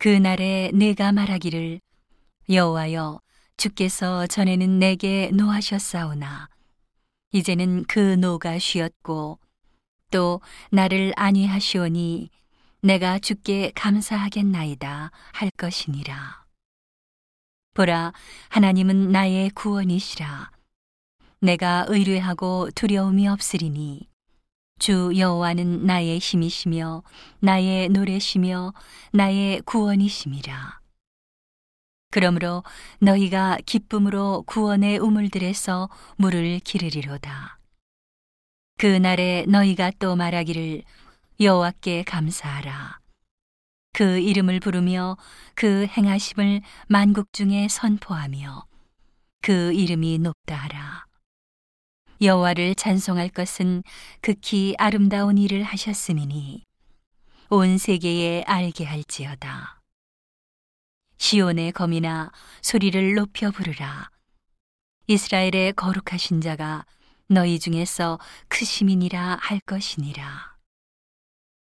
그날에 내가 말하기를 여호와여 주께서 전에는 내게 노하셨사오나 이제는 그 노가 쉬었고 또 나를 안위하시오니 내가 주께 감사하겠나이다 할 것이니라. 보라, 하나님은 나의 구원이시라. 내가 의뢰하고 두려움이 없으리니 주 여호와는 나의 힘이시며 나의 노래시며 나의 구원이심이라. 그러므로 너희가 기쁨으로 구원의 우물들에서 물을 기르리로다. 그 날에 너희가 또 말하기를 여호와께 감사하라. 그 이름을 부르며 그 행하심을 만국 중에 선포하며 그 이름이 높다 하라. 여호와를 찬송할 것은 극히 아름다운 일을 하셨음이니 온 세계에 알게 할지어다. 시온의 검이나 소리를 높여 부르라. 이스라엘의 거룩하신 자가 너희 중에서 크시민이라 할 것이니라.